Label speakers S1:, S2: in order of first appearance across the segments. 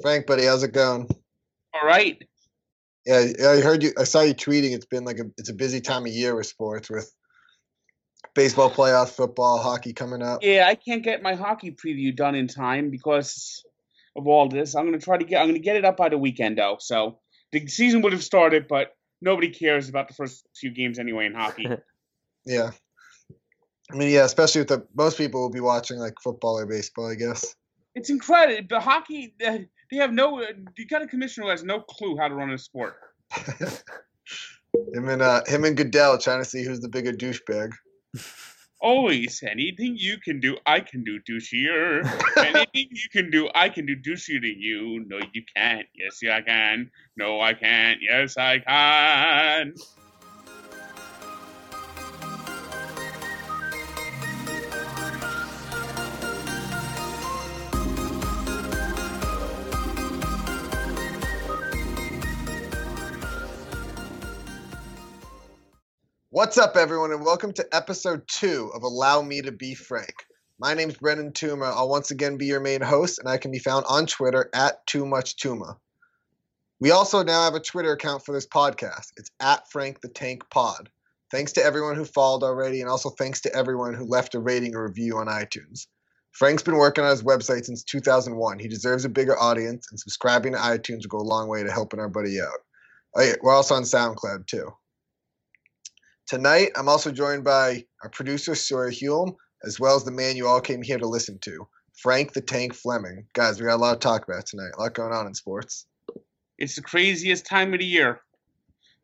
S1: Frank, buddy, how's it going?
S2: All right.
S1: Yeah, I heard you. I saw you tweeting. It's been like a it's a busy time of year with sports, with baseball playoffs, football, hockey coming up.
S2: Yeah, I can't get my hockey preview done in time because of all this. I'm gonna try to get. I'm gonna get it up by the weekend though. So the season would have started, but nobody cares about the first few games anyway in hockey.
S1: yeah. I mean, yeah, especially with the most people will be watching like football or baseball, I guess.
S2: It's incredible. But hockey, they have no. You got a commissioner who has no clue how to run a sport.
S1: him and uh, him and Goodell trying to see who's the bigger douchebag.
S2: Always, anything you can do, I can do douchier. anything you can do, I can do douchier to you. No, you can't. Yes, I can. No, I can't. Yes, I can.
S1: What's up, everyone, and welcome to episode two of Allow Me to Be Frank. My name's Brendan Tuma. I'll once again be your main host, and I can be found on Twitter at Too Much Tuma. We also now have a Twitter account for this podcast. It's at Frank the Tank Pod. Thanks to everyone who followed already, and also thanks to everyone who left a rating or review on iTunes. Frank's been working on his website since 2001. He deserves a bigger audience, and subscribing to iTunes will go a long way to helping our buddy out. Oh, we're also on SoundCloud too. Tonight, I'm also joined by our producer, Sawyer Hulme, as well as the man you all came here to listen to, Frank the Tank Fleming. Guys, we got a lot to talk about tonight. A lot going on in sports.
S2: It's the craziest time of the year.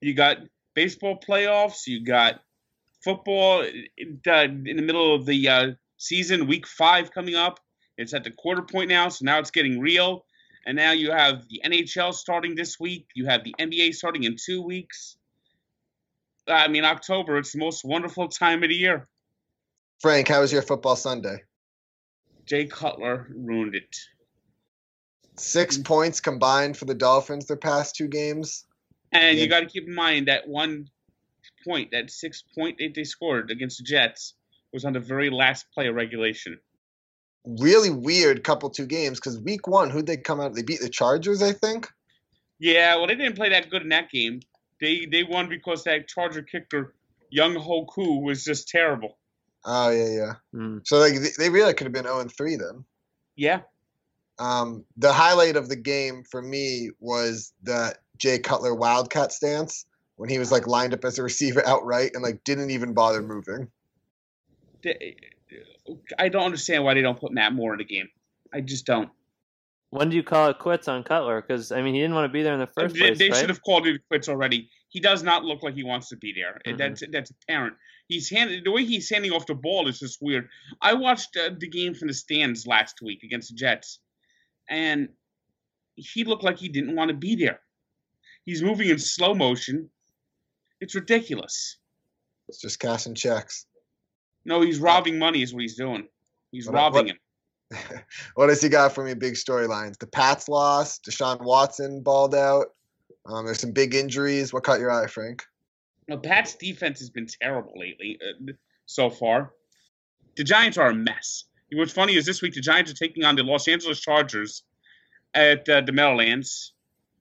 S2: You got baseball playoffs, you got football in the middle of the uh, season, week five coming up. It's at the quarter point now, so now it's getting real. And now you have the NHL starting this week. You have the NBA starting in two weeks. I mean, October, it's the most wonderful time of the year.
S1: Frank, how was your football Sunday?
S2: Jay Cutler ruined it.
S1: Six mm. points combined for the Dolphins their past two games.
S2: And yeah. you got to keep in mind that one point, that six point that they scored against the Jets, was on the very last play of regulation.
S1: Really weird couple two games because week one, who'd they come out? They beat the Chargers, I think.
S2: Yeah, well, they didn't play that good in that game. They they won because that Charger kicker Younghoe Koo was just terrible.
S1: Oh yeah, yeah. Mm. So like they really could have been zero oh and three then.
S2: Yeah.
S1: Um, the highlight of the game for me was that Jay Cutler wildcat stance when he was like lined up as a receiver outright and like didn't even bother moving.
S2: I don't understand why they don't put Matt Moore in the game. I just don't.
S3: When do you call it quits on Cutler? Because I mean, he didn't want to be there in the first
S2: they,
S3: place.
S2: They
S3: right?
S2: should have called it quits already. He does not look like he wants to be there. Mm-hmm. That's that's apparent. He's handing the way he's handing off the ball is just weird. I watched uh, the game from the stands last week against the Jets, and he looked like he didn't want to be there. He's moving in slow motion. It's ridiculous.
S1: It's just cashing checks.
S2: No, he's robbing money. Is what he's doing. He's what, robbing what, him.
S1: what has he got for me? Big storylines. The Pats lost. Deshaun Watson balled out. Um, there's some big injuries. What caught your eye, Frank?
S2: The Pats defense has been terrible lately uh, so far. The Giants are a mess. What's funny is this week the Giants are taking on the Los Angeles Chargers at uh, the Meadowlands.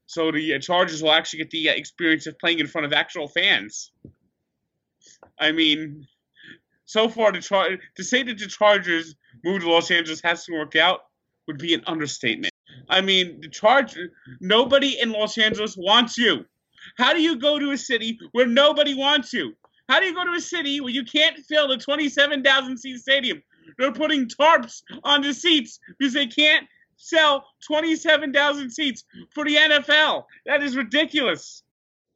S2: So the uh, Chargers will actually get the uh, experience of playing in front of actual fans. I mean, so far the Char- to say that the Chargers move to Los Angeles has to work out would be an understatement. I mean, the charge nobody in Los Angeles wants you. How do you go to a city where nobody wants you? How do you go to a city where you can't fill the 27,000 seat stadium? They're putting tarps on the seats because they can't sell 27,000 seats for the NFL. That is ridiculous.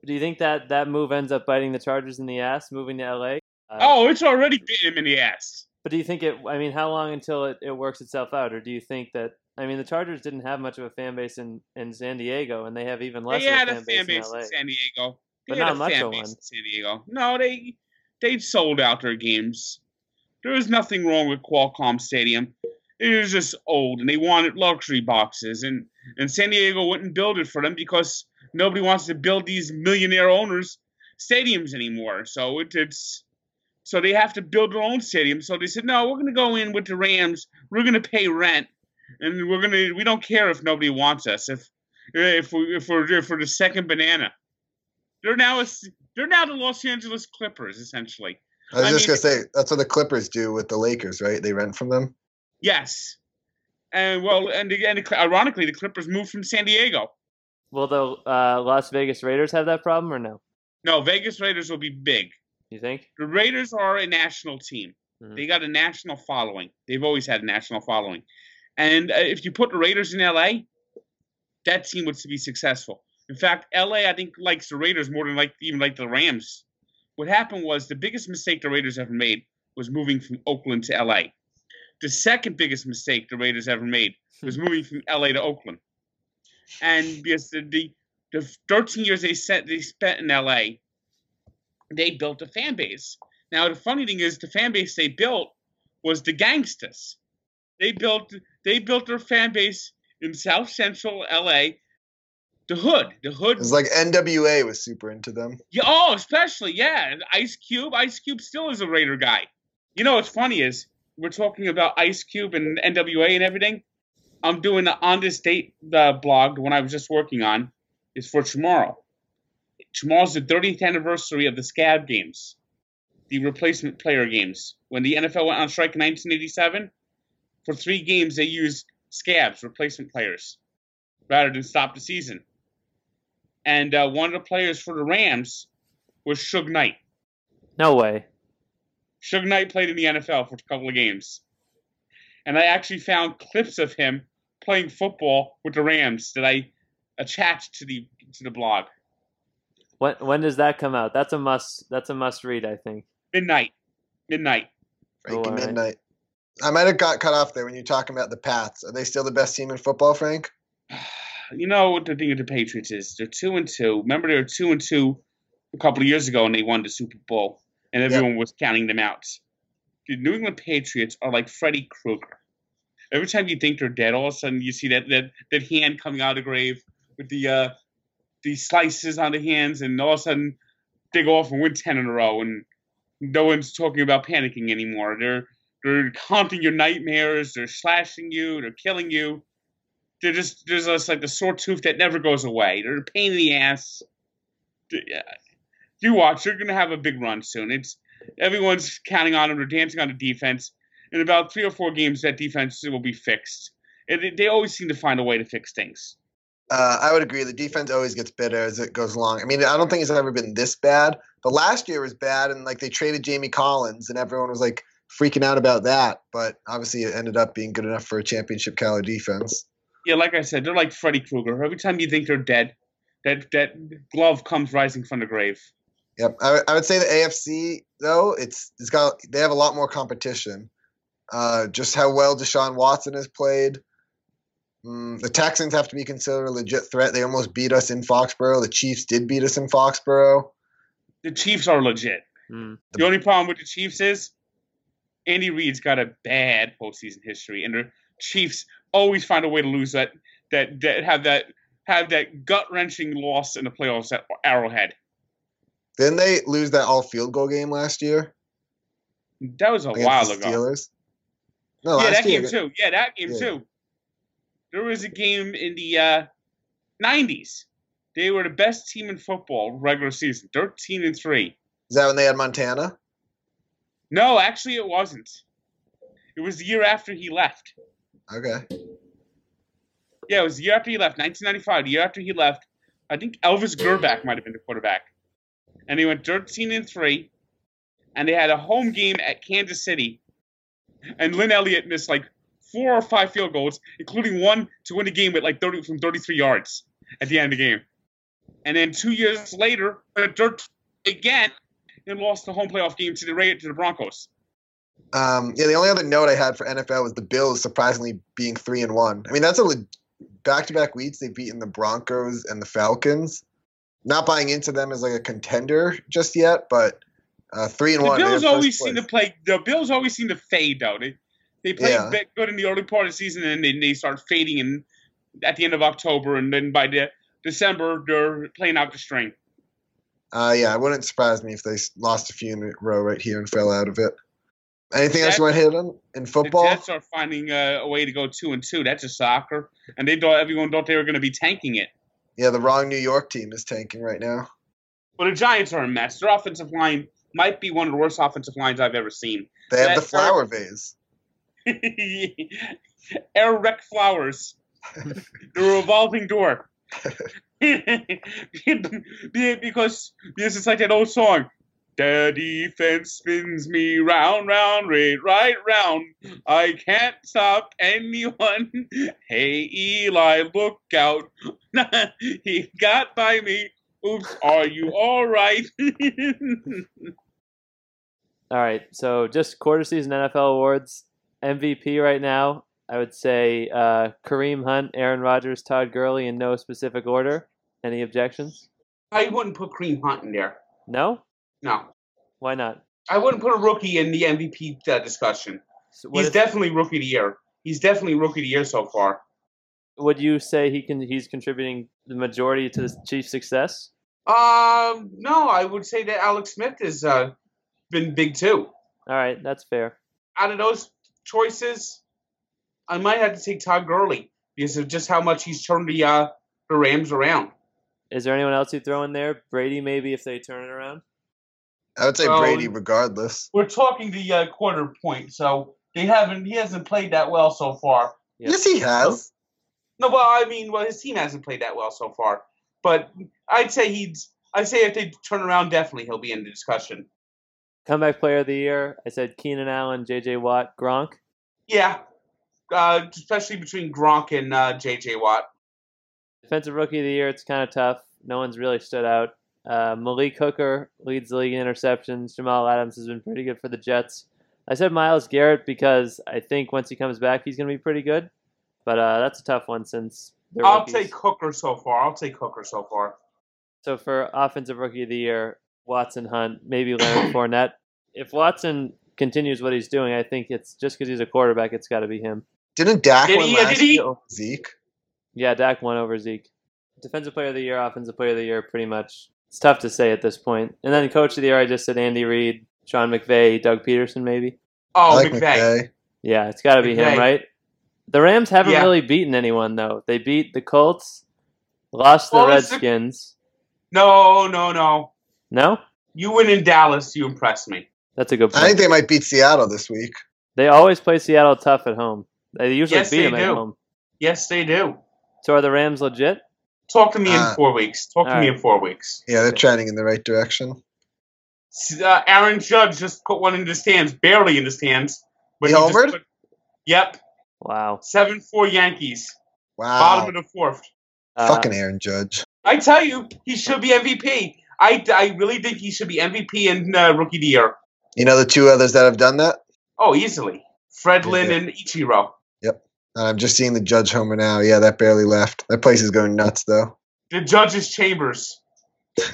S3: Do you think that that move ends up biting the Chargers in the ass, moving to LA?
S2: Uh, oh, it's already bitten him in the ass.
S3: But do you think it? I mean, how long until it, it works itself out, or do you think that? I mean, the Chargers didn't have much of a fan base in, in San Diego, and they have even less.
S2: They had
S3: a fan,
S2: fan
S3: base,
S2: in, in San Diego,
S3: they but not much fan of one.
S2: San Diego. No, they they sold out their games. There was nothing wrong with Qualcomm Stadium. It was just old, and they wanted luxury boxes, and and San Diego wouldn't build it for them because nobody wants to build these millionaire owners stadiums anymore. So it, it's so they have to build their own stadium. So they said, no, we're going to go in with the Rams. We're going to pay rent. and we're gonna. We don't care if nobody wants us. If if we if we're if we're the second banana, they're now a, they're now the Los Angeles Clippers essentially.
S1: I was
S2: I
S1: just
S2: mean-
S1: gonna say that's what the Clippers do with the Lakers, right? They rent from them.
S2: Yes, and well, and again, ironically, the Clippers moved from San Diego.
S3: Will the uh, Las Vegas Raiders have that problem or no?
S2: No, Vegas Raiders will be big.
S3: You think?
S2: The Raiders are a national team.
S3: Mhm.
S2: They got a national following. They've always had a national following. And uh, if you put the Raiders in LA, that team would be successful. In fact, LA I think likes the Raiders more than like even like the Rams. What happened was the biggest mistake the Raiders ever made was moving from Oakland to LA. The second biggest mistake the Raiders ever made was moving from LA to Oakland. And because the, the the 13 years they set they spent in LA, they built a fan base. Now the funny thing is the fan base they built was the gangsters. They built they built their fan base in South Central LA, the hood. The hood
S1: It's like NWA was super into them.
S2: yeah, oh, especially, yeah. Ice Cube. Ice Cube still is a Raider guy. You know what's funny is we're talking about Ice Cube and NWA and everything. I'm doing the on this date uh, blog, the one I was just working on, is for tomorrow. Tomorrow's the 30th anniversary of the Scab games, the replacement player games. When the NFL went on strike in 1987, for three games they used Scabs, replacement players, rather than stop the season. And uh, one of the players for the Rams was Suge Knight.
S3: No way.
S2: Suge Knight played in the NFL for a couple of games. And I actually found clips of him playing football with the Rams that I attached to the to the blog.
S3: When when does that come out? That's a must. That's a must read. I think.
S2: Midnight. Midnight.
S1: Frankie
S3: all right.
S1: Midnight. I might have got cut off there when you're talking about the Pats. Are they still the best team in football, Frank?
S2: You know what the thing with the Patriots is? They're two and two. Remember they were two and two a couple of years ago and they won the Super Bowl and everyone was counting them out. The New England Patriots are like Freddy Krueger. Every time you think they're dead, all of a sudden you see that that, that hand coming out of the grave with the uh the slices on the hands and all of a sudden they go off and win ten in a row and no one's talking about panicking anymore. They're they're haunting your nightmares, they're slashing you, they're killing you they're just there's just like the sore tooth that never goes away. They're a pain in the ass. You watch, they're gonna have a big run soon. It's everyone's counting on them. They're dancing on the defense. In about three or four games, that defense will be fixed. They- they always seem to find a way to fix things.
S1: Uh, I would agree. The defense always gets better as it goes along. I mean, I don't think it's ever been this bad. But last year was bad, and like they traded Jamie Collins, and everyone was like freaking out about that. But obviously, it ended up being good enough for a championship caliber defense.
S2: Yeah, like I said, they're like Freddy Krueger. Every time you think they're dead, that that glove comes rising from the grave.
S1: Yep, I, would- I would say the AFC though it's it's got they have a lot more competition. Uh, just how well Deshaun Watson has played. Mm, the Texans have to be considered a legit threat. They almost beat us in Foxborough. The Chiefs did beat us in Foxborough.
S2: The Chiefs are legit.
S3: Hmm.
S2: The only problem with the Chiefs is Andy Reid's got a bad postseason history, and the Chiefs always find a way to lose that that, that have that have that gut wrenching loss in the playoffs at Arrowhead.
S1: Didn't they lose that all field goal game last year
S2: That was a while
S1: the
S2: ago.
S1: Steelers? No,
S2: yeah,
S1: last
S2: that
S1: year.
S2: game too. Yeah, that game
S1: Yeah.
S2: too. There was a game in the uh, '90s. They were the best team in football regular season, 13 and three.
S1: Is that when they had Montana?
S2: No, actually, it wasn't. It was the year after he left.
S1: Okay.
S2: Yeah, it was the year after he left, 1995. The year after he left, I think Elvis Grbac might have been the quarterback, and they went 13 and three, and they had a home game at Kansas City, and Lin Elliott missed like four or five field goals, including one to win the game at like 30 from 33 yards at the end of the game, and then two years later, 13 again, and lost the home playoff game to the Ra- to the Broncos.
S1: Um, yeah, the only other note I had for NFL was the Bills surprisingly being three and one. I mean, that's a back-to-back weeks they've beaten the Broncos and the Falcons. Not buying into them as like a contender just yet, but uh, three and
S2: The
S1: one.
S2: Bills always seem to play. The Bills always seem to fade though. They they play
S1: Yeah.
S2: a bit good in the early part of the season, and then they start fading in at the end of October, and then by the December they're playing out the string.
S1: Uh, yeah, it wouldn't surprise me if they lost a few in a row right here and fell out of it. Anything else you want to hit on in football? The?
S2: Jets are finding uh, a way to go two and two. That's a soccer, and they thought everyone thought they were going to be tanking it.
S1: Yeah, the wrong New York team is tanking right now.
S2: Well, the Giants are a mess. Their offensive line might be one of the worst offensive lines I've ever seen.
S1: They have the flower vase.
S2: Ereck Flowers. the revolving door. because because it's like that old song. The defense spins me round, round, right, right round. I can't stop anyone. Hey Eli, look out! he got by me. Oops, are you all right?
S3: All right, so just quarter season NFL awards. MVP right now, I would say uh, Kareem Hunt, Aaron Rodgers, Todd Gurley in no specific order. Any objections?
S2: I wouldn't put Kareem Hunt in there.
S3: No?
S2: No,
S3: Why not?
S2: I wouldn't put a rookie in the MVP uh, discussion.
S3: So
S2: He's
S3: if-
S2: definitely rookie of the year. He's definitely rookie of the year so far.
S3: would you say he can? He's contributing the majority to the Chiefs' success.
S2: Um, no, I would say that Alex Smith has uh, been big too.
S3: All right, that's fair.
S2: Out of those choices, I might have to take Todd Gurley because of just how much he's turned the uh, the Rams around.
S3: Is there anyone else you throw in there? Brady, maybe if they turn it around.
S1: I would say
S2: Well,
S1: Brady regardless.
S2: We're talking the uh, quarter point, so they haven't. He hasn't played that well so far.
S3: Yep.
S1: Yes, he has.
S2: No, well, I mean, well, his team hasn't played that well so far. But I'd say he's. I'd say if they turn around, definitely he'll be in the discussion.
S3: Comeback player of the year. I said Keenan Allen, J.J. Watt, Gronk.
S2: Yeah, uh, especially between Gronk and uh, J.J. Watt.
S3: Defensive rookie of the year. It's kind of tough. No one's really stood out. Uh, Malik Hooker leads the league in interceptions. Jamal Adams has been pretty good for the Jets. I said Myles Garrett because I think once he comes back, he's going to be pretty good. But uh, that's a tough one since
S2: I'll
S3: rookies.
S2: take Hooker so far. I'll take Hooker so far.
S3: So for offensive rookie of the year, Watson Hunt, maybe Leonard Fournette. If Watson continues what he's doing, I think it's just because he's a quarterback, it's got to be him.
S1: Didn't Dak
S2: Did
S1: win
S2: he?
S1: last
S2: Did he?
S1: year? Zeke.
S3: Yeah, Dak won over Zeke. Defensive player of the year, offensive player of the year, pretty much. It's tough to say at this point. And then coach of the year, I just said Andy Reid, Sean McVay, Doug Pederson, maybe.
S2: Oh,
S1: like
S2: McVay.
S1: McVay.
S3: Yeah, it's got to be him, right? The Rams haven't
S2: Yeah.
S3: really beaten anyone though. They beat the Colts, lost to the
S2: Well, it's the-
S3: Redskins.
S2: No, no, no.
S3: No,
S2: You win in Dallas. You impress me.
S3: that's a good point.
S1: I think they might beat Seattle this week.
S3: They always play Seattle tough at home. They usually
S2: Yes,
S3: beat
S2: they
S3: them at home.
S2: Yes, they do.
S3: So are the Rams legit?
S2: Talk to me
S1: Uh,
S2: in four weeks. Talk to
S3: all
S2: me in four weeks.
S1: Yeah, they're trending in the right direction.
S2: Uh, Aaron Judge just put one in the stands, barely in the stands. But
S1: He
S2: just
S1: homered?
S2: put- yep,
S3: Wow.
S2: seven four Yankees,
S1: Wow.
S2: bottom of the fourth.
S3: Uh,
S1: Fucking Aaron Judge.
S2: I tell you, he should be MVP. I, I really think he should be MVP and uh, Rookie of the Year.
S1: You know the two others that have done that?
S2: Oh, easily. Fred
S1: Yeah.
S2: Lynn and Ichiro. Yep.
S1: I'm just seeing the Judge homer now. Yeah, that barely left. That place is going nuts, though.
S2: The judges' chambers.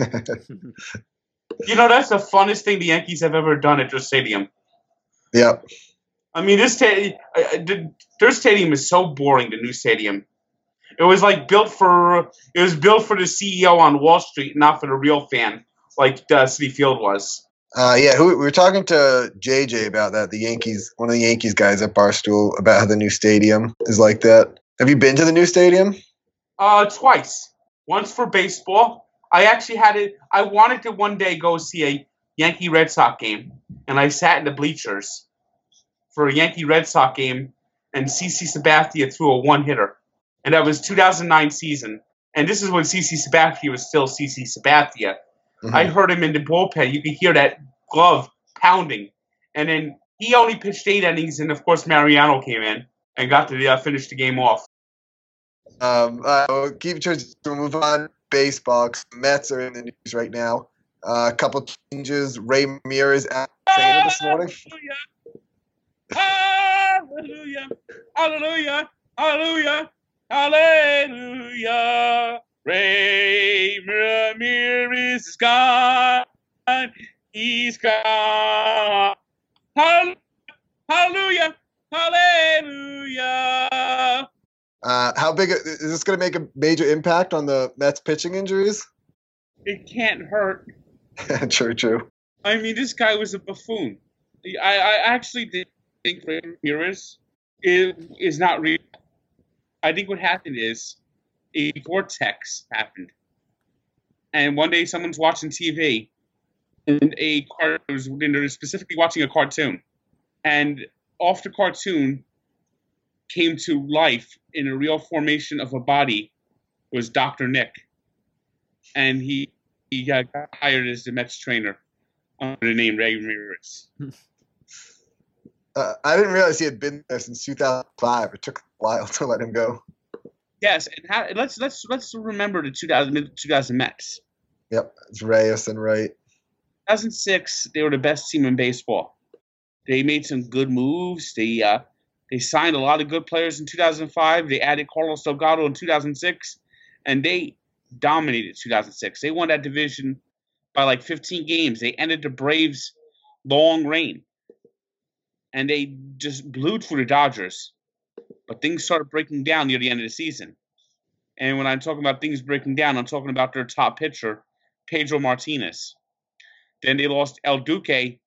S2: You know, that's the funnest thing the Yankees have ever done at their stadium.
S1: Yep.
S2: I mean, this sta- uh, uh, their stadium is so boring. The new stadium. It was like built for it was built for the CEO on Wall Street, not for the real fan, like uh, Citi Field was.
S1: Uh, yeah, who, we were talking to JJ about that. The Yankees, one of the Yankees guys at Barstool, about how the new stadium is like that. Have you been to the new stadium?
S2: Uh, twice. Once for baseball. I actually had it. I wanted to one day go see a Yankee Red Sox game, and I sat in the bleachers for a Yankee Red Sox game, and CC Sabathia threw a one hitter, and that was 2009 season. And this is when CC Sabathia was still CC Sabathia.
S1: Mhm.
S2: I heard him in the bullpen. You could hear that glove pounding, and then he only pitched eight innings, and of course Mariano came in and got to uh, finish the game off.
S1: Um, uh, we'll keep to we'll move on. Baseball. 'cause the Mets are in the news right now. Uh, a couple changes. Ray Ramirez at trainer this morning.
S2: Hallelujah. Hallelujah. Hallelujah. Hallelujah. Ray Ramirez is gone. He's gone. Hallelujah. Hallelujah.
S1: Uh, how big is this going to make a major impact on the Mets pitching injuries?
S2: It can't hurt.
S1: true, true.
S2: I mean, this guy was a buffoon. I, I actually did think Ramirez is, is not real. I think what happened is a vortex happened. And one day someone's watching TV and a car was specifically watching a cartoon. And off the cartoon came to life in a real formation of a body was Dr. Nick. And he he got hired as the Mets trainer under the name Ray Ramirez.
S1: Uh, I didn't realize he had been there since 2005. It took a while to let him go.
S2: Yes, and how, let's let's let's remember the 2000 2000 Mets.
S1: Yep, it's Reyes and Wright.
S2: 2006, they were the best team in baseball. They made some good moves. They uh, they signed a lot of good players in 2005. They added Carlos Delgado in 2006, and they dominated 2006. They won that division by like 15 games. They ended the Braves' long reign, and they just blew through the Dodgers. But things started breaking down near the end of the season. And when I'm talking about things breaking down, I'm talking about their top pitcher, Pedro Martinez. Then they lost El Duque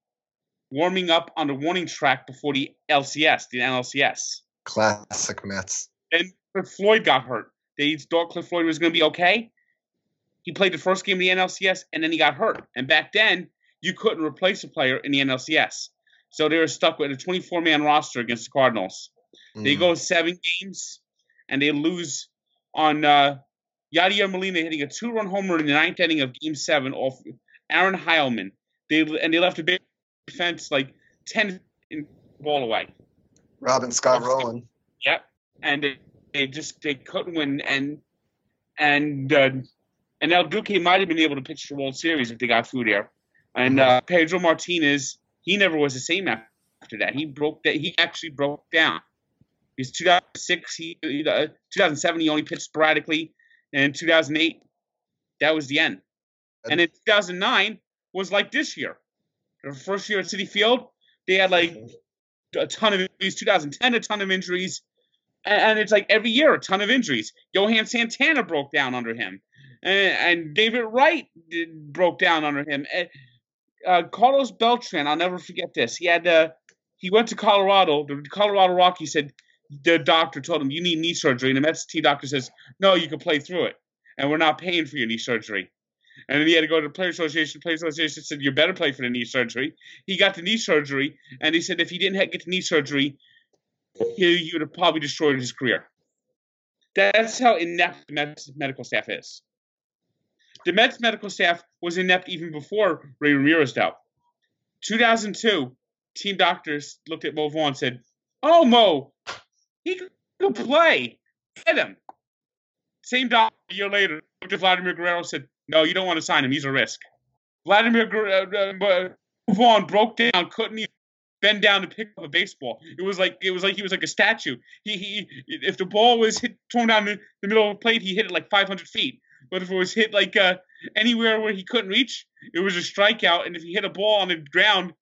S2: warming up on the warning track before the LCS, the NLCS.
S1: Classic Mets.
S2: And Cliff Floyd got hurt. They thought Cliff Floyd was going to be okay. He played the first game of the NLCS and then he got hurt. And back then, you couldn't replace a player in the NLCS. So they were stuck with a 24 man roster against the Cardinals. Mm. They go seven games and they lose on uh, Yadier Molina hitting a two run homer in the ninth inning of game seven off Aaron Heilman. They, and they left a big defense like 10 ball away.
S1: Robin Scott Rolen.
S2: Yep. And they, they just they couldn't win and and uh, and El Duque might have been able to pitch the World Series if they got through there. And uh, Pedro Martinez, he never was the same after that. He broke that. He actually broke down. He's 2006. He uh, 2007. He only pitched sporadically, and in 2008, that was the end. And in 2009 was like this year. the first year at Citi Field, they had like a ton of injuries. 2010, a ton of injuries. And, it's like every year, a ton of injuries. Johan Santana broke down under him. And, and David Wright did, broke down under him. Uh, Carlos Beltran, I'll never forget this. He had uh, he went to Colorado. The Colorado Rockies said the doctor told him you need knee surgery, and the Mets doctor says no, you can play through it, and we're not paying for your knee surgery. And then he had to go to the Player Association. Player Association said, You better play for the knee surgery. He got the knee surgery, and he said if he didn't get the knee surgery, he, he would have probably destroyed his career. That's how inept medical staff is. The Mets medical staff was inept even before Ray Ramirez died. 2002, team doctors looked at Mo Vaughn and said, Oh, Mo, he can play. Get him. Same doctor a year later at Vladimir Guerrero said, no, you don't want to sign him. He's a risk. Vladimir uh, uh, Vaughn broke down, couldn't even bend down to pick up a baseball. It was like it was like he was like a statue. He he if the ball was hit thrown down the, the middle of the plate, he hit it like 500 feet. But if it was hit like uh, anywhere where he couldn't reach, it was a strikeout. And if he hit a ball on the ground,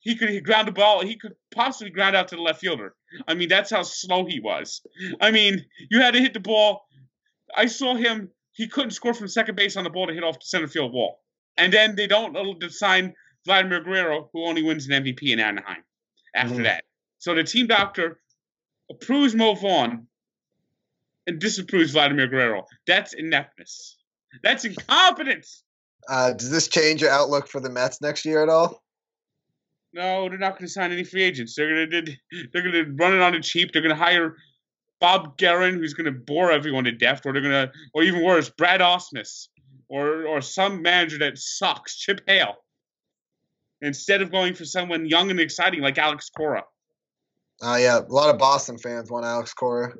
S2: he could ground the ball. He could possibly ground out to the left fielder. I mean, that's how slow he was. I mean, you had to hit the ball. I saw him he couldn't score from second base on the ball to hit off the center field wall. And then they don't sign Vladimir Guerrero, who only wins an MVP in Anaheim after mm-hmm. that. So the team doctor approves Mo Vaughn and disapproves Vladimir Guerrero. That's ineptness. That's incompetence.
S1: Uh, does this change your outlook for the Mets next year at all?
S2: No, they're not going to sign any free agents. They're going to they're going to run it on the cheap. They're going to hire Bob Geren, who's going to bore everyone to death, or they're going to, or even worse, Brad Ausmus, or or some manager that sucks, Chip Hale, instead of going for someone young and exciting like Alex Cora.
S1: Uh, yeah, a lot of Boston fans want Alex Cora.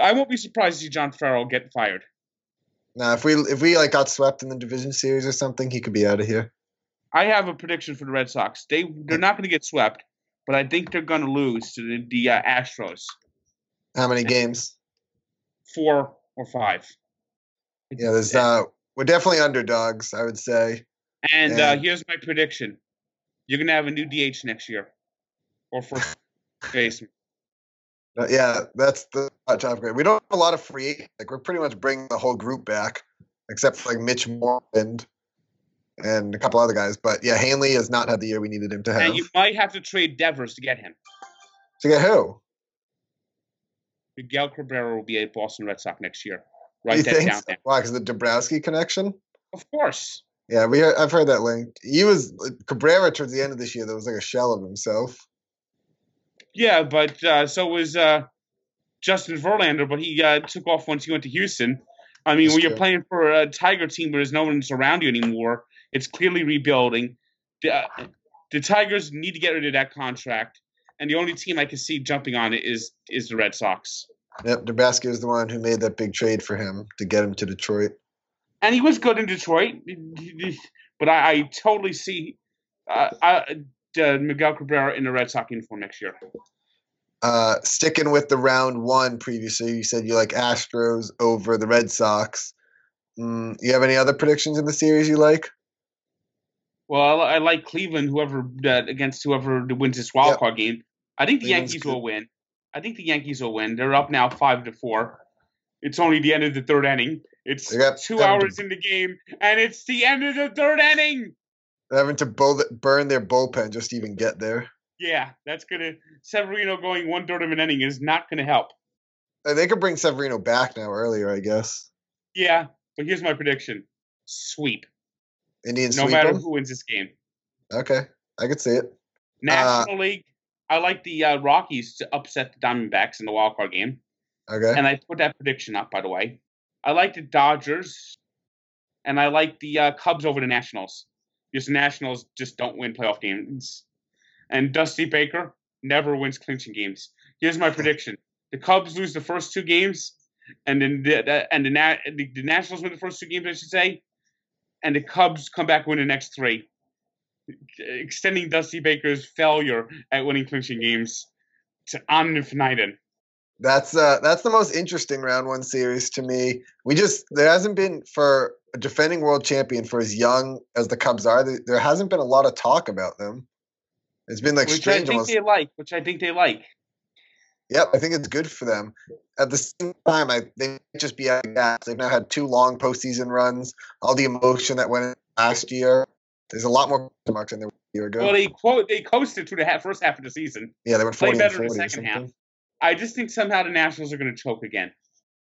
S2: I won't be surprised to see John Farrell get fired.
S1: Now, if we if we like got swept in the division series or something, he could be out of here.
S2: I have a prediction for the Red Sox. They they're not going to get swept, but I think they're going to lose to the, the uh, Astros.
S1: How many games?
S2: Four or five.
S1: Yeah, there's uh we're definitely underdogs, I would say.
S2: And, uh, and uh, here's my prediction: you're gonna have a new DH next year, or first baseman.
S1: Uh, yeah, that's the We don't have a lot of free. Like we're pretty much bringing the whole group back, except for like Mitch Moore and a couple other guys. But yeah, Hanley has not had the year we needed him to have.
S2: And you might have to trade Devers to get him.
S1: To get who?
S2: Miguel Cabrera will be a Boston Red Sox next year.
S1: You
S2: that
S1: think
S2: down.
S1: so?
S2: There.
S1: Why? Because the Dombrowski connection.
S2: Of course.
S1: Yeah, we I've heard that link. He was Cabrera towards the end of this year. That was like a shell of himself.
S2: Yeah, but uh, so was uh, Justin Verlander, but he uh, took off once he went to Houston. I mean,
S1: That's
S2: when you're playing for a Tiger team where there's no one around you anymore, it's clearly rebuilding. The, uh, the Tigers need to get rid of that contract, and the only team I can see jumping on it is is the Red Sox.
S1: Yep, Dombrowski was the one who made that big trade for him to get him to Detroit.
S2: And he was good in Detroit, but I, I totally see uh, uh, uh, Miguel Cabrera in the Red Sox uniform next year.
S1: Uh, sticking with the round one previously, you said you like Astros over the Red Sox. Mm, you have any other predictions in the series you like?
S2: Well, I, I like Cleveland, whoever uh, against whoever wins this wild
S1: Yep.
S2: card game. I think the
S1: Cleveland's
S2: Yankees
S1: good.
S2: will win. I think the Yankees will win. They're up now five to four. It's only the end of the third inning. It's two
S1: to-
S2: hours in the game, and it's the end of the third inning.
S1: They're having to burn their bullpen just to even get there.
S2: Yeah, that's gonna Severino going one third of an inning is not gonna help.
S1: Uh, They could bring Severino back now earlier, I guess.
S2: Yeah, but here's my prediction: sweep.
S1: Indians
S2: No
S1: sweep
S2: matter who wins this game.
S1: Okay, I could see it.
S2: National League. I like the uh, Rockies to upset the Diamondbacks in the wild card game.
S1: Okay.
S2: and I put that prediction up, by the way. I like the Dodgers, and I like the uh, Cubs over the Nationals. Because the Nationals just don't win playoff games. And Dusty Baker never wins clinching games. Here's my prediction: the Cubs lose the first two games, and then the, the and the, the the Nationals win the first two games, I should say, and the Cubs come back win the next three, extending Dusty Baker's failure at winning clinching games to on infinitum.
S1: That's uh that's the most interesting round one series to me. We just there hasn't been for a defending world champion for as young as the Cubs are. There hasn't been a lot of talk about them. It's been like
S2: which I
S1: strange
S2: think
S1: almost.
S2: they like. Which I think they like.
S1: Yep, I think it's good for them. At the same time, I they might just be out of gas. They've now had two long postseason runs. All the emotion that went in last year. There's a lot more marks than there were a year ago.
S2: Well, they quote they coasted through the half, first half of the season.
S1: yeah, they went
S2: play
S1: 40 and
S2: better in the second half. I just think somehow the Nationals are going to choke again.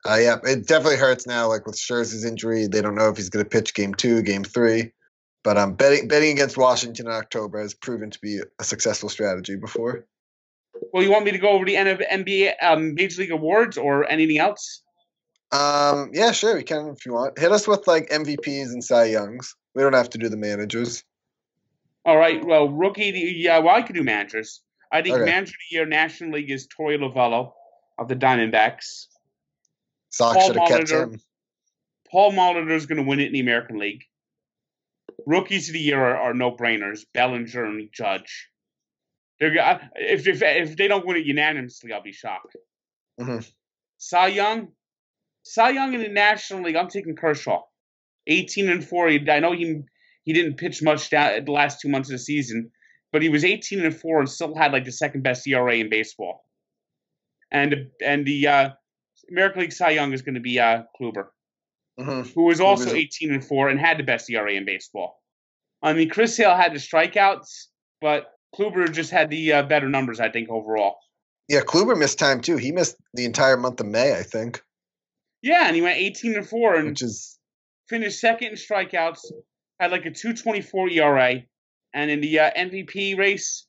S1: Uh, yeah, it definitely hurts now. Like with Scherzer's injury, they don't know if he's going to pitch Game Two, Game Three. But um, betting betting against Washington in October has proven to be a successful strategy before.
S2: Well, you want me to go over the NBA um, Major League awards or anything else?
S1: Um, yeah, sure, we can if you want. Hit us with like MVPs and Cy Youngs. We don't have to do the managers.
S2: All right. Well, rookie. the- Yeah. Well, I could do managers. I think
S1: Okay.
S2: manager of the year National League is Torey Lovullo of the Diamondbacks.
S1: Sox should have kept him.
S2: Paul Molitor is going to win it in the American League. Rookies of the year are, are no brainers. Bellinger and Judge. They're if if if they don't win it unanimously, I'll be shocked.
S1: Mhm.
S2: Cy Young, Cy Young in the National League. I'm taking Kershaw, 18 and four. I know he he didn't pitch much down the last two months of the season, but he was 18 and four and still had like the second best ERA in baseball. And and the uh, American League Cy Young is going to be uh, Kluber
S1: hmm
S2: who was also
S1: was-
S2: 18 and 4 and had the best ERA in baseball. I mean, Chris Sale had the strikeouts, but Kluber just had the uh, better numbers, I think, overall.
S1: Yeah, Kluber missed time too. He missed the entire month of May, I think,
S2: Yeah, and he went 18 and 4 and
S1: which is
S2: finished second in strikeouts, had like a 224 ERA, and in the uh, MVP race,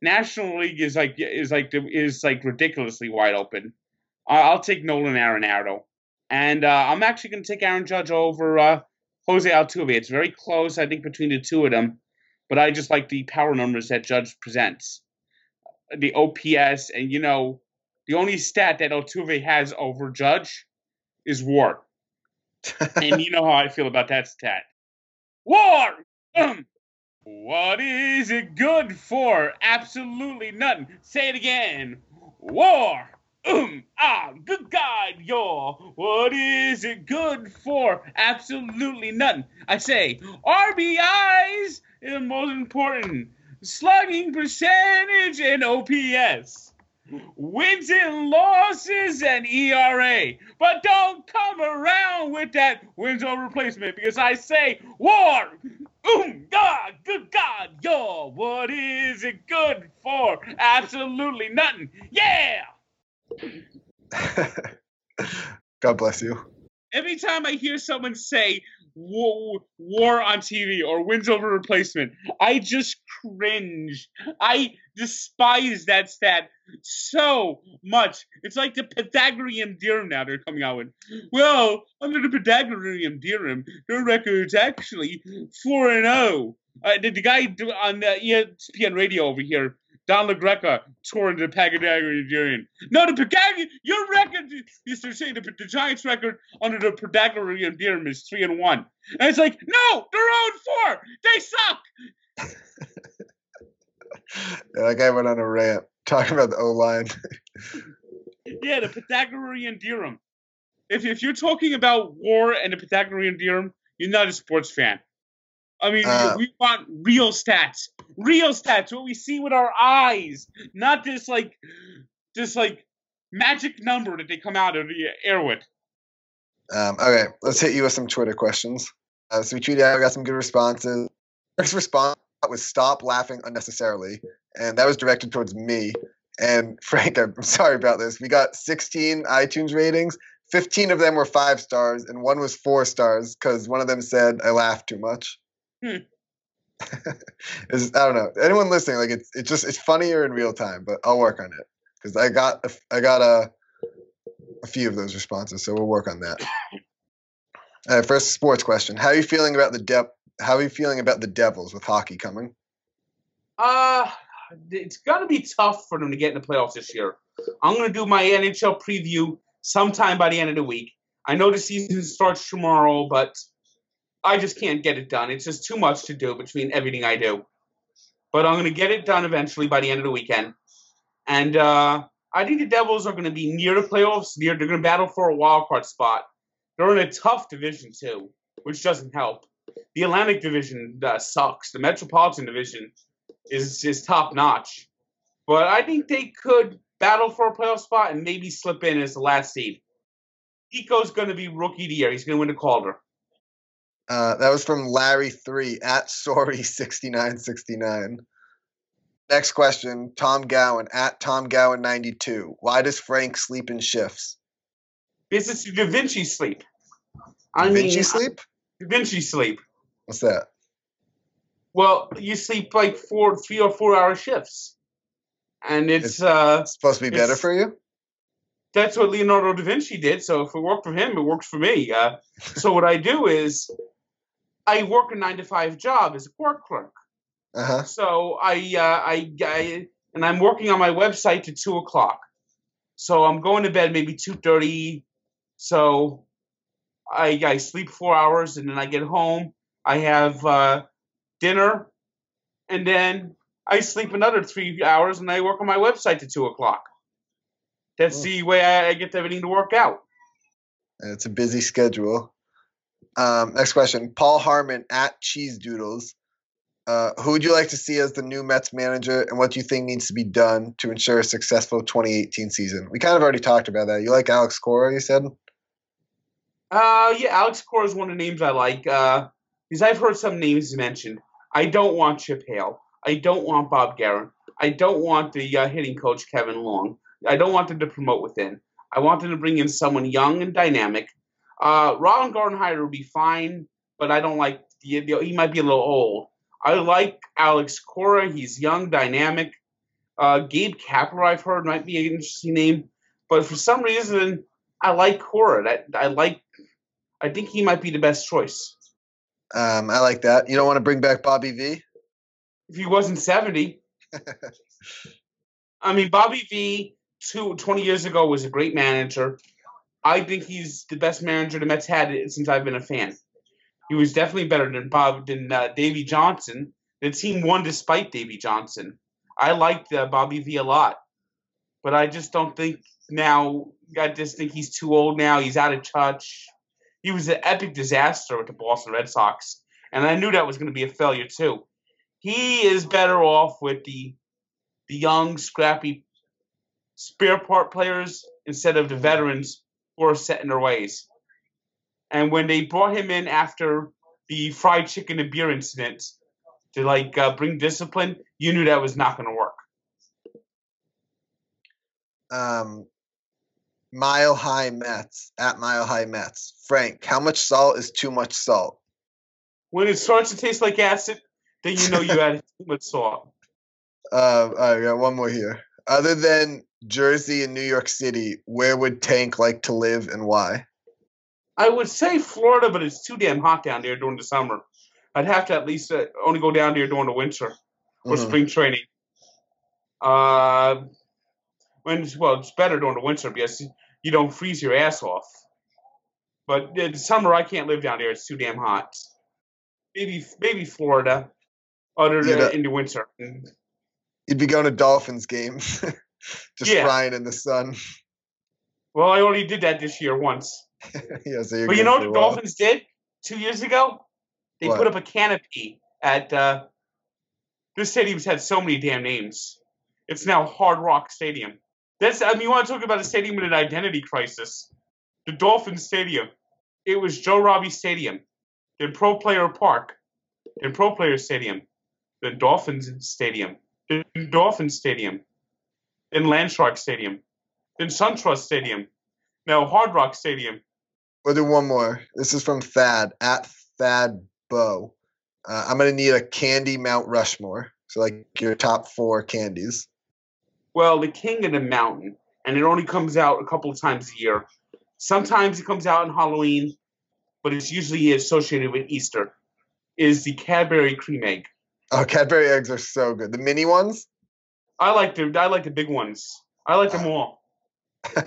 S2: National League is like is like is like ridiculously wide open. I'll take Nolan Arenado, and uh, I'm actually going to take Aaron Judge over uh, Jose Altuve. It's very close, I think, between the two of them, but I just like the power numbers that Judge presents, the OPS, and you know, the only stat that Altuve has over Judge is WAR and you know how I feel about that stat. War! What is it good for? Absolutely nothing. Say it again. War! Um, ah, good God, yo. What is it good for? Absolutely nothing. I say, RBIs is the most important. Slugging percentage and OPS. Wins and losses and ERA. But don't come around with that wins over replacement because I say war. Oh God, good God, yo, what is it good for? Absolutely nothing. Yeah.
S1: God bless you.
S2: Every time I hear someone say war, war on TV or wins over replacement, I just cringe. I despise that stat so much. It's like the Pythagorean theorem now they're coming out with. Well, under the Pythagorean theorem, their record's actually 4 and 0. Uh, the, the guy on the ESPN radio over here Don LaGreca tore into the Pythagorean theorem. No, the Pythagorean, your record, to say the, the Giants record under the Pythagorean theorem is 3 and 1. And it's like, no, they're 0 4. They suck.
S1: that guy went on a rant talking about the O line.
S2: yeah, the Pythagorean theorem. If, if you're talking about war and the Pythagorean theorem, you're not a sports fan. I mean, uh, we want real stats, real stats, what we see with our eyes, not this like, this like magic number that they come out of the air with.
S1: Um, okay, let's hit you with some Twitter questions. Uh, so we tweeted out, we got some good responses. First response was "Stop laughing unnecessarily," and that was directed towards me. And Frank, I'm sorry about this. We got 16 iTunes ratings. 15 of them were five stars, and one was four stars because one of them said I laughed too much. Hmm. I don't know. Anyone listening, like it's it's just it's funnier in real time, but I'll work on it because I got a, I got a a few of those responses, so we'll work on that. All right, first sports question: How are you feeling about the depth? How are you feeling about the Devils with hockey coming?
S2: Uh it's gonna be tough for them to get in the playoffs this year. I'm gonna do my NHL preview sometime by the end of the week. I know the season starts tomorrow, but I just can't get it done. It's just too much to do between everything I do. But I'm going to get it done eventually by the end of the weekend. And uh, I think the Devils are going to be near the playoffs. Near they're going to battle for a wild card spot. They're in a tough division too, which doesn't help. The Atlantic Division uh, sucks. The Metropolitan Division is is top notch. But I think they could battle for a playoff spot and maybe slip in as the last seed. Nico's going to be rookie of the year. He's going to win the Calder.
S1: Uh, that was from Larry three at sorry sixty nine sixty nine. Next question, Tom Gowan at Tom Gowan ninety two. Why does Frank sleep in shifts?
S2: Because it's Da Vinci sleep.
S1: I da Vinci mean, sleep.
S2: Da Vinci sleep.
S1: What's that?
S2: Well, you sleep like four, three or four hour shifts, and it's, it's uh,
S1: supposed to be better for you
S2: that's what Leonardo da Vinci did. So if it worked for him, it works for me. Uh, so what I do is I work a nine to five job as a court clerk. Uh-huh. So I, uh, I, I, and I'm working on my website to two o'clock. So I'm going to bed maybe two thirty. So I, I sleep four hours and then I get home. I have uh, dinner, and then I sleep another three hours and I work on my website to two o'clock. That's oh. the way I, I get everything to work out.
S1: It's a busy schedule. Um, next question. Paul Harmon at Cheese Doodles. Uh, who would you like to see as the new Mets manager, and what do you think needs to be done to ensure a successful 2018 season? We kind of already talked about that. You like Alex Cora, you said?
S2: Uh, yeah, Alex Cora is one of the names I like. Uh, because I've heard some names mentioned. I don't want Chip Hale. I don't want Bob Geren. I don't want the uh, hitting coach Kevin Long. I don't want them to promote within. I want them to bring in someone young and dynamic. Uh, Ron Gardenhire would be fine, but I don't like. The, the, he might be a little old. I like Alex Cora. He's young, dynamic. Uh, Gabe Kapler, I've heard, might be an interesting name, but for some reason, I like Cora. That I like. I think he might be the best choice.
S1: Um, I like that. You don't want to bring back Bobby V?
S2: If he wasn't seventy. I mean, Bobby V two, 20 years ago was a great manager. I think he's the best manager the Mets had since I've been a fan. He was definitely better than Bob than uh, Davey Johnson. The team won despite Davey Johnson. I liked uh, Bobby V a lot, but I just don't think now. I just think he's too old now. He's out of touch. He was an epic disaster with the Boston Red Sox, and I knew that was going to be a failure too. He is better off with the the young, scrappy spare part players instead of the veterans are set in their ways. And when they brought him in after the fried chicken and beer incident to like uh, bring discipline, you knew that was not going to work.
S1: Um, Mile High Mets at Mile High Mets. Frank, how much salt is too much salt?
S2: When it starts to taste like acid, then you know you added too much salt.
S1: Uh, I got one more here. Other than Jersey and New York City, where would Tank like to live and why?
S2: I would say Florida, but it's too damn hot down there during the summer. I'd have to at least uh, only go down there during the winter or
S1: Mhm.
S2: spring training. Uh, when well, it's better during the winter because you don't freeze your ass off. But in the summer, I can't live down there; it's too damn hot. Maybe maybe Florida, other than
S1: know-
S2: in the winter.
S1: You'd be going to Dolphins games, just
S2: Yeah.
S1: frying in the sun.
S2: Well, I only did that this year once.
S1: yeah, so
S2: But you know what the
S1: while.
S2: Dolphins did two years ago? They
S1: What?
S2: put up a canopy at uh, this stadium's had so many damn names. It's now Hard Rock Stadium. That's I mean, you want to talk about a stadium with an identity crisis? The Dolphins Stadium. It was Joe Robbie Stadium, then Pro Player Park, then Pro Player Stadium, then Dolphins Stadium, then Dolphins Stadium, then Landshark Stadium, then SunTrust Stadium, now Hard Rock Stadium.
S1: We'll do one more. This is from Thad at Thad Bow. Uh, I'm gonna need a candy Mount Rushmore. So like your top four candies.
S2: Well, the King of the Mountain, and it only comes out a couple of times a year. Sometimes it comes out on Halloween, but it's usually associated with Easter. Is the Cadbury cream egg?
S1: Oh, Cadbury eggs are so good. The mini ones.
S2: I like the I like the big ones. I like them all.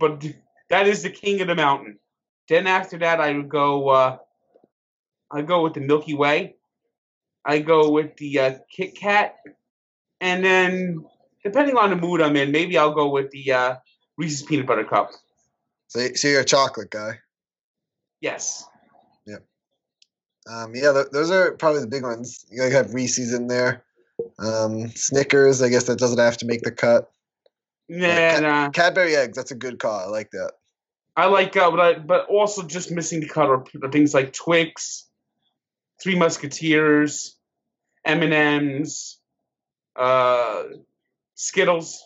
S2: But that is the King of the Mountain. Then after that, I would go. Uh, I go with the Milky Way. I go with the uh, Kit Kat, and then depending on the mood I'm in, maybe I'll go with the uh, Reese's Peanut Butter Cup.
S1: So, so you're a chocolate guy.
S2: Yes. Yeah.
S1: Um, yeah, th- those are probably the big ones. You gotta have Reese's in there. Um, Snickers, I guess that doesn't have to make the cut.
S2: And uh,
S1: Cadbury eggs, that's a good call. I like that.
S2: I like, uh, but I, but also just missing the cut are things like Twix, Three Musketeers, M and M's, uh, Skittles.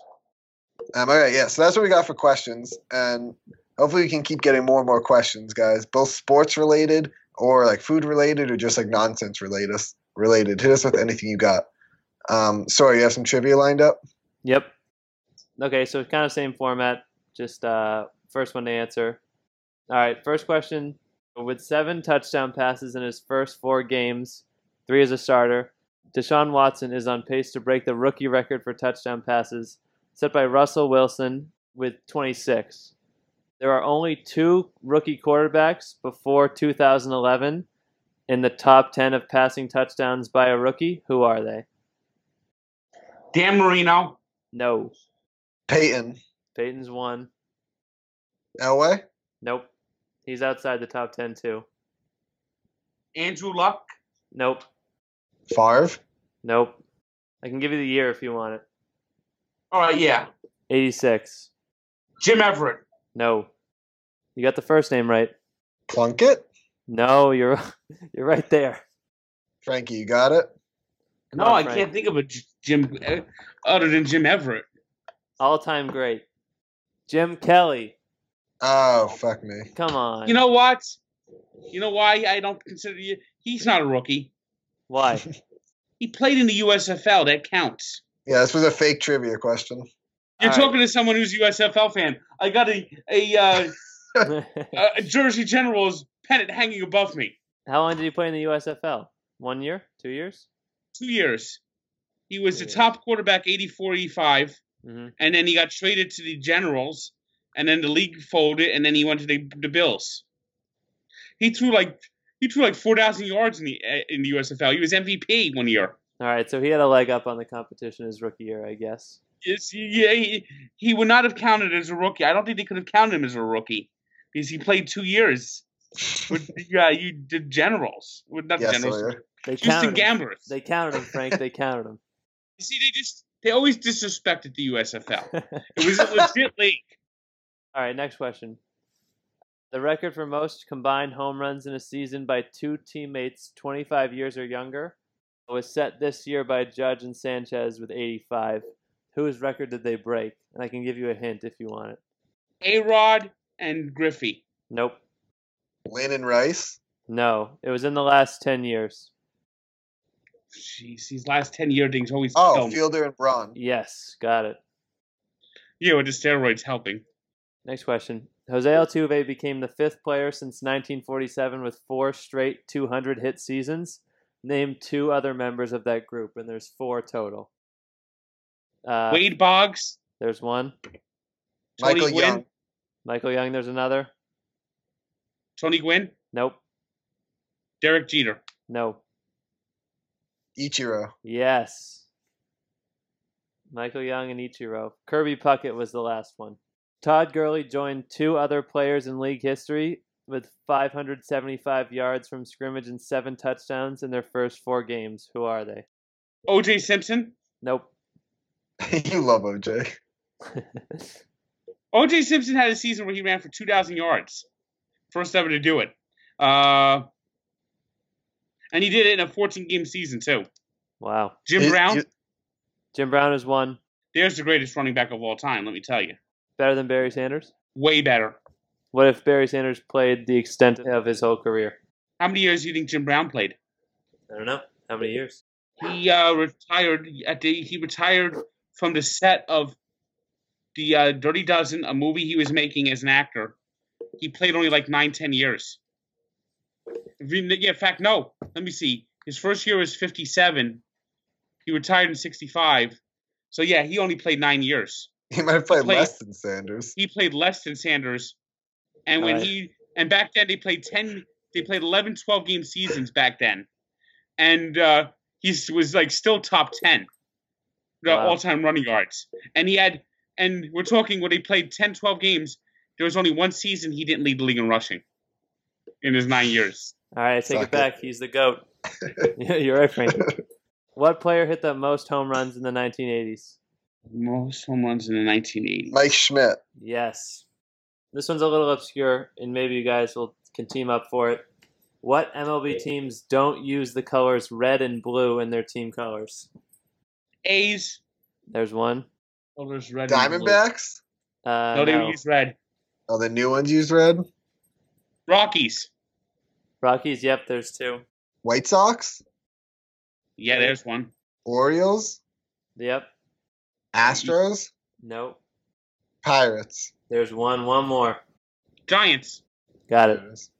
S1: Um, all right, yeah. So that's what we got for questions, and hopefully we can keep getting more and more questions, guys. Both sports related or like food related or just like nonsense related. Related. Hit us with anything you got. Um, sorry, you have some trivia lined up.
S3: Yep. Okay, so kind of same format. Just uh, first one to answer. All right, first question. With seven touchdown passes in his first four games, three as a starter, Deshaun Watson is on pace to break the rookie record for touchdown passes set by Russell Wilson with 26. There are only two rookie quarterbacks before 2011 in the top 10 of passing touchdowns by a rookie. Who are they?
S2: Dan Marino,
S3: No.
S1: Peyton.
S3: Peyton's one.
S1: Elway.
S3: Nope. He's outside the top 10 too.
S2: Andrew Luck,
S3: Nope.
S1: Favre.
S3: Nope. I can give you the year if you want it.
S2: all right, yeah,
S3: 86.
S2: Jim Everett,
S3: No. You got the first name right.
S1: Plunkett.
S3: No, you're you're right there.
S1: Frankie, you got it.
S3: Come
S2: No, I
S3: Frank.
S2: can't think of a J- Jim uh, other than Jim Everett.
S3: All-time great. Jim Kelly.
S1: Oh, fuck me.
S3: Come on.
S2: You know what? You know why I don't consider you? He's not a rookie.
S3: why?
S2: He played in the USFL. That counts.
S1: Yeah, this was a fake trivia question.
S2: You're
S3: All right.
S2: talking to someone who's a USFL fan. I got a a, uh, a Jersey Generals pennant hanging above me.
S3: How long did he play in the USFL? One year? Two years?
S2: Two years. He was the top quarterback, 84, 85,
S3: hmm
S2: and then he got traded to the Generals, and then the league folded, and then he went to the, the Bills. He threw like he threw like 4,000 yards in the in the USFL. He was MVP one year.
S3: All right, so he had a leg up on the competition his rookie year, I guess.
S2: It's, yeah, he, he would not have counted as a rookie. I don't think they could have counted him as a rookie because he played two years with yeah, you did Generals, with not
S1: Yes,
S2: Generals,
S1: Sawyer.
S3: They
S2: Houston
S3: counted him.
S2: Gamblers.
S3: They counted him, Frank. They counted him.
S2: You see, they just they always disrespected the USFL. It was a legit league.
S3: All right, next question. The record for most combined home runs in a season by two teammates 25 years or younger was set this year by Judge and Sanchez with 85. Whose record did they break? And I can give you a hint if you want it.
S2: A Rod and Griffey.
S3: Nope.
S1: Lynn and Rice.
S3: No. It was in the last 10 years.
S2: Jeez, these last 10 year things always
S1: Oh,
S2: kill.
S1: Fielder and Braun.
S3: Yes, got it.
S2: Yeah, with the steroids helping.
S3: Next question. Jose Altuve became the fifth player since 1947 with four straight 200 hit seasons. Name two other members of that group, and there's four total. Uh,
S2: Wade Boggs,
S3: There's one.
S2: Tony
S1: Michael
S2: Gwynn.
S1: Young.
S3: Michael Young, there's another.
S2: Tony Gwynn,
S3: Nope.
S2: Derek Jeter.
S3: No.
S1: Ichiro.
S3: Yes. Michael Young and Ichiro. Kirby Puckett was the last one. Todd Gurley joined two other players in league history with 575 yards from scrimmage and seven touchdowns in their first four games. Who are they?
S2: OJ Simpson.
S3: Nope.
S1: you love OJ.
S2: OJ Simpson had a season where he ran for 2,000 yards. First ever to do it. Uh, and he did it in a 14 game season, too.
S3: wow.
S2: Jim
S1: You-
S2: Brown,
S1: you-
S3: Jim Brown is one.
S2: there's the greatest running back of all time, let me tell you.
S3: Better than Barry Sanders?
S2: Way better.
S3: What if Barry Sanders played the extent of his whole career?
S2: How many years do you think Jim Brown played?
S3: I don't know. How many years?
S2: He uh, retired at the he retired from the set of the uh, Dirty Dozen, a movie he was making as an actor. He played only like nine, ten years. Yeah, in fact, no. Let me see. His first year was fifty-seven. He retired in sixty-five. So yeah, he only played nine years.
S1: He might have played
S2: played-
S1: less than Sanders.
S2: He played less than Sanders. And when
S3: Right.
S2: he and back then they played 10 they played 11 12 game seasons back then. And uh he was like still top 10 the
S3: Wow.
S2: all-time running yards. And he had and we're talking when he played 10 12 games there was only one season he didn't lead the league in rushing in his 9 years.
S3: All right, I take
S1: Suck
S3: it
S1: it.
S3: back. He's the GOAT. yeah, you're right, Frank. what player hit the most home runs in the 1980s?
S2: Most home runs in the 1980s.
S1: Mike Schmidt.
S3: Yes. This one's a little obscure, and maybe you guys will can team up for it. What MLB teams don't use the colors red and blue in their team colors?
S2: A's.
S3: There's one.
S2: There's red. and blue.
S1: Diamondbacks.
S3: Uh,
S2: No, they
S3: no.
S2: use red.
S1: Oh, the new ones use red.
S2: Rockies.
S3: Rockies. Yep, there's two.
S1: White Sox.
S2: Yeah, there's one.
S1: Orioles.
S3: Yep.
S1: Astros.
S3: Nope.
S1: Pirates.
S3: There's one. One more.
S2: Giants.
S3: Got it.
S1: it is.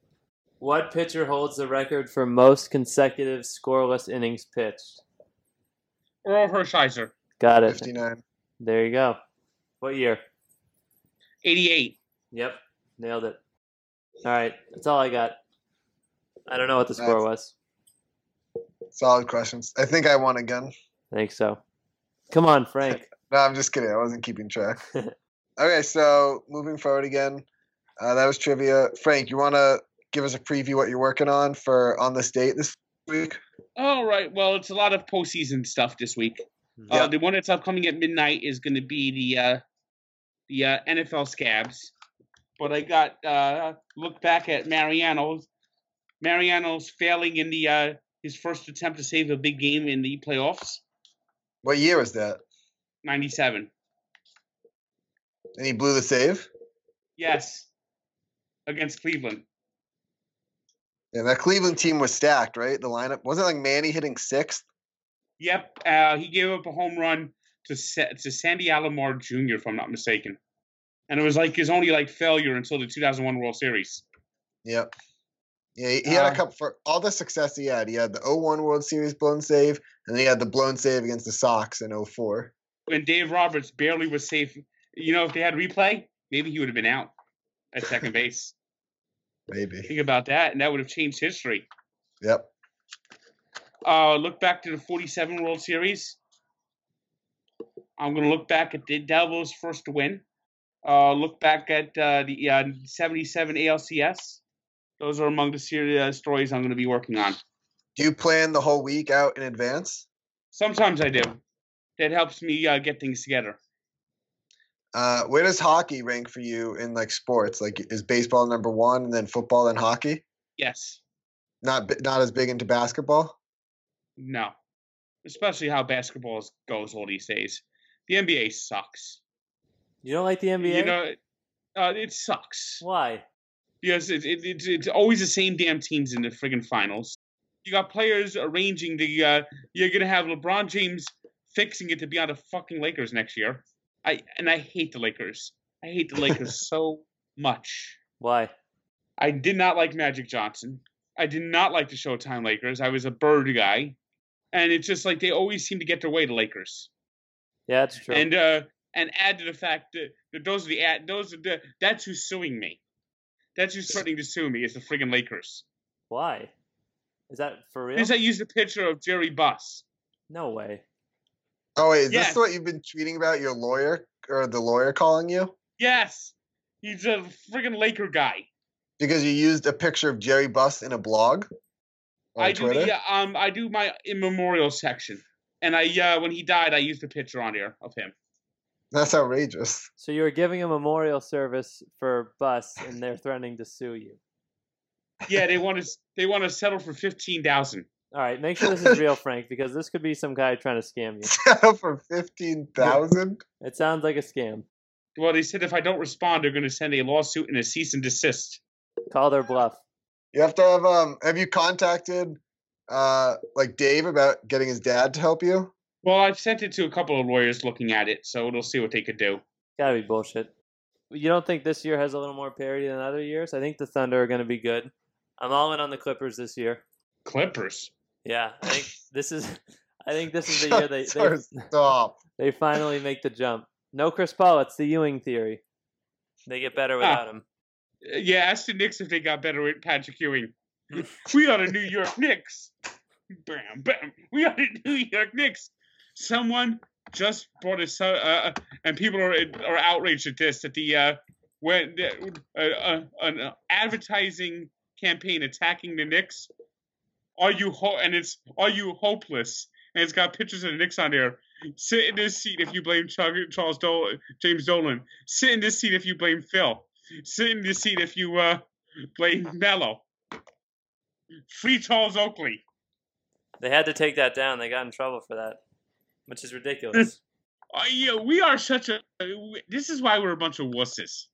S3: What pitcher holds the record for most consecutive scoreless innings pitched?
S2: Orel Hershiser.
S3: Got it.
S1: 59.
S3: There you go. What year?
S2: 88.
S3: Yep. Nailed it. All right. That's all I got. I don't know what the score
S1: That's-
S3: was.
S1: Solid questions. I think I won again.
S3: I think so. Come on, Frank.
S1: No, I'm just kidding. I wasn't keeping track. okay, so moving forward again. Uh, that was trivia. Frank, you want to give us a preview what you're working on for on this date this week?
S2: All right. Well, it's a lot of postseason stuff this week.
S1: Yeah.
S2: Uh, the one that's upcoming at midnight is going to be the uh, the uh, NFL scabs. But I got uh, look back at Mariano's. Mariano's failing in the uh, his first attempt to save a big game in the playoffs.
S1: What year was that?
S2: Ninety seven.
S1: And he blew the save.
S2: Yes. Against Cleveland.
S1: Yeah, that Cleveland team was stacked, right? The lineup wasn't like Manny hitting sixth.
S2: Yep. Uh, he gave up a home run to to Sandy Alomar Jr. if I'm not mistaken, and it was like his only like failure until the 2001 World Series.
S1: Yep. Yeah, he, he had
S2: Uh,
S1: a couple for all the success he had. He had the 01 World Series blown save, and then he had the blown save against the Sox in 04.
S2: when Dave Roberts barely was safe. You know, if they had replay, maybe he would have been out at second base.
S1: Maybe.
S2: Think about that, and that would have changed history.
S1: Yep.
S2: Uh, look back to the 47 World Series. I'm going to look back at the Devils' first win. Uh, look back at uh, the uh, 77 ALCS. Those are among the series, uh, stories I'm going to be working on.
S1: Do you plan the whole week out in advance?
S2: Sometimes I do. That helps me uh, get things together.
S1: Uh, where does hockey rank for you in like sports? Like, is baseball number one, and then football, and hockey?
S2: Yes.
S1: Not not as big into basketball.
S2: No. Especially how basketball goes all these days. The NBA sucks.
S3: You don't like the NBA?
S2: You know, uh, it sucks.
S3: Why?
S2: Because it, it, it's it's always the same damn teams in the friggin' finals. You got players arranging the. Uh, you're gonna have LeBron James fixing it to be on the fucking Lakers next year. I and I hate the Lakers. I hate the Lakers so much.
S3: Why?
S2: I did not like Magic Johnson. I did not like the Showtime Lakers. I was a Bird guy, and it's just like they always seem to get their way to Lakers.
S3: Yeah, that's true.
S2: And uh, and add to the fact that, that those are the ad, those are the that's who's suing me. That's who's threatening to sue me is the friggin' Lakers.
S3: Why? Is that for real?
S2: Because I used a picture of Jerry Buss.
S3: No way.
S1: Oh wait, is
S2: Yes.
S1: this what you've been tweeting about your lawyer or the lawyer calling you
S2: Yes, he's a friggin' Laker guy.
S1: because you used a picture of Jerry Buss in a blog on
S2: I do
S1: Twitter?
S2: the uh, um I do my in memorial section, and I uh when he died I used a picture on here of him.
S1: That's outrageous.
S3: So you were giving a memorial service for Buss, and they're threatening to sue you.
S2: Yeah, they want to they want to settle for fifteen thousand.
S3: All right, make sure this is real, Frank, because this could be some guy trying to scam you.
S1: Settle for fifteen thousand.
S3: It sounds like a scam.
S2: Well, they said if I don't respond, they're going to send a lawsuit and a cease and desist.
S3: Call their bluff.
S1: You have to have um. Have you contacted uh like Dave about getting his dad to help you?
S2: Well, I've sent it to a couple of lawyers looking at it, so we'll see what they could do.
S3: Gotta be bullshit. You don't think this year has a little more parity than other years? I think the Thunder are going to be good. I'm all in on the Clippers this year.
S2: Clippers.
S3: Yeah, I think this is. I think this is the year they they,
S1: Stop.
S3: they finally make the jump. No Chris Paul. It's the Ewing theory. They get better without him.
S2: Uh, Yeah, ask the Knicks if they got better with Patrick Ewing. we are the New York Knicks. Bam, bam. We are the New York Knicks. Someone just brought a uh, uh, and people are are outraged at this that the uh, when uh, uh, an advertising campaign attacking the Knicks. Are you ho- and it's are you hopeless? And it's got pictures of the Knicks on there. Sit in this seat if you blame Charles Dol- James Dolan. Sit in this seat if you blame Phil. Sit in this seat if you uh, blame Melo. Free Charles Oakley.
S3: They had to take that down. They got in trouble for that, which is ridiculous.
S2: Uh, yeah, we are such a. This is why we're a bunch of wusses.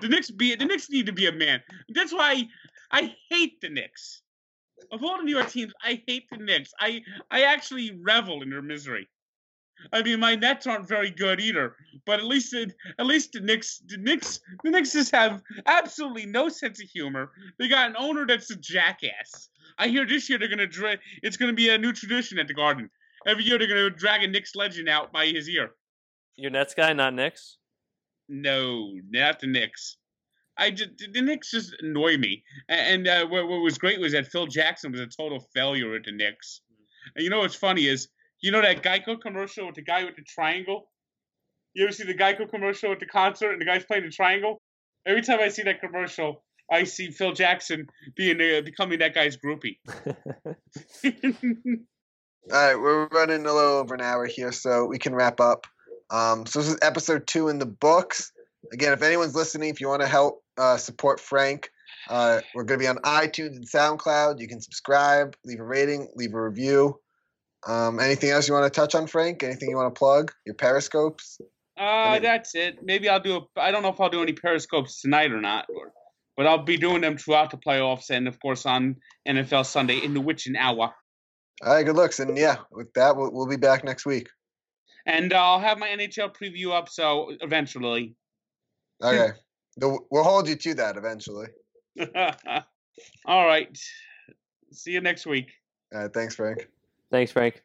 S2: The Knicks be the Knicks need to be a man. That's why I hate the Knicks. Of all the New York teams, I hate the Knicks. I I actually revel in their misery. I mean, my Nets aren't very good either, but at least the, at least the Knicks the Knicks the Knicks just have absolutely no sense of humor. They got an owner that's a jackass. I hear this year they're gonna dra- it's gonna be a new tradition at the Garden. Every year they're gonna drag a Knicks legend out by his ear.
S3: Your Nets guy, not Knicks.
S2: No, not the Knicks. I just, the Knicks just annoy me. And uh, what, what was great was that Phil Jackson was a total failure at the Knicks. And you know what's funny is, you know that Geico commercial with the guy with the triangle? You ever see the Geico commercial with the concert and the guy's playing the triangle? Every time I see that commercial, I see Phil Jackson being uh, becoming that guy's groupie.
S1: All right, we're running a little over an hour here, so we can wrap up. Um, so this is episode two in the books. Again, if anyone's listening, if you want to help uh, support Frank, uh, we're going to be on iTunes and SoundCloud. You can subscribe, leave a rating, leave a review. Um, anything else you want to touch on, Frank? Anything you want to plug? Your periscopes?
S2: Uh, that's it. Maybe I'll do. A, I don't know if I'll do any periscopes tonight or not, or, but I'll be doing them throughout the playoffs and of course on NFL Sunday in the witching hour.
S1: All right, good looks. And yeah, with that, we'll, we'll be back next week.
S2: And uh, I'll have my NHL preview up. So eventually.
S1: Okay. The, we'll hold you to that eventually.
S2: All right. See you next week.
S1: All right, thanks, Frank.
S3: Thanks, Frank.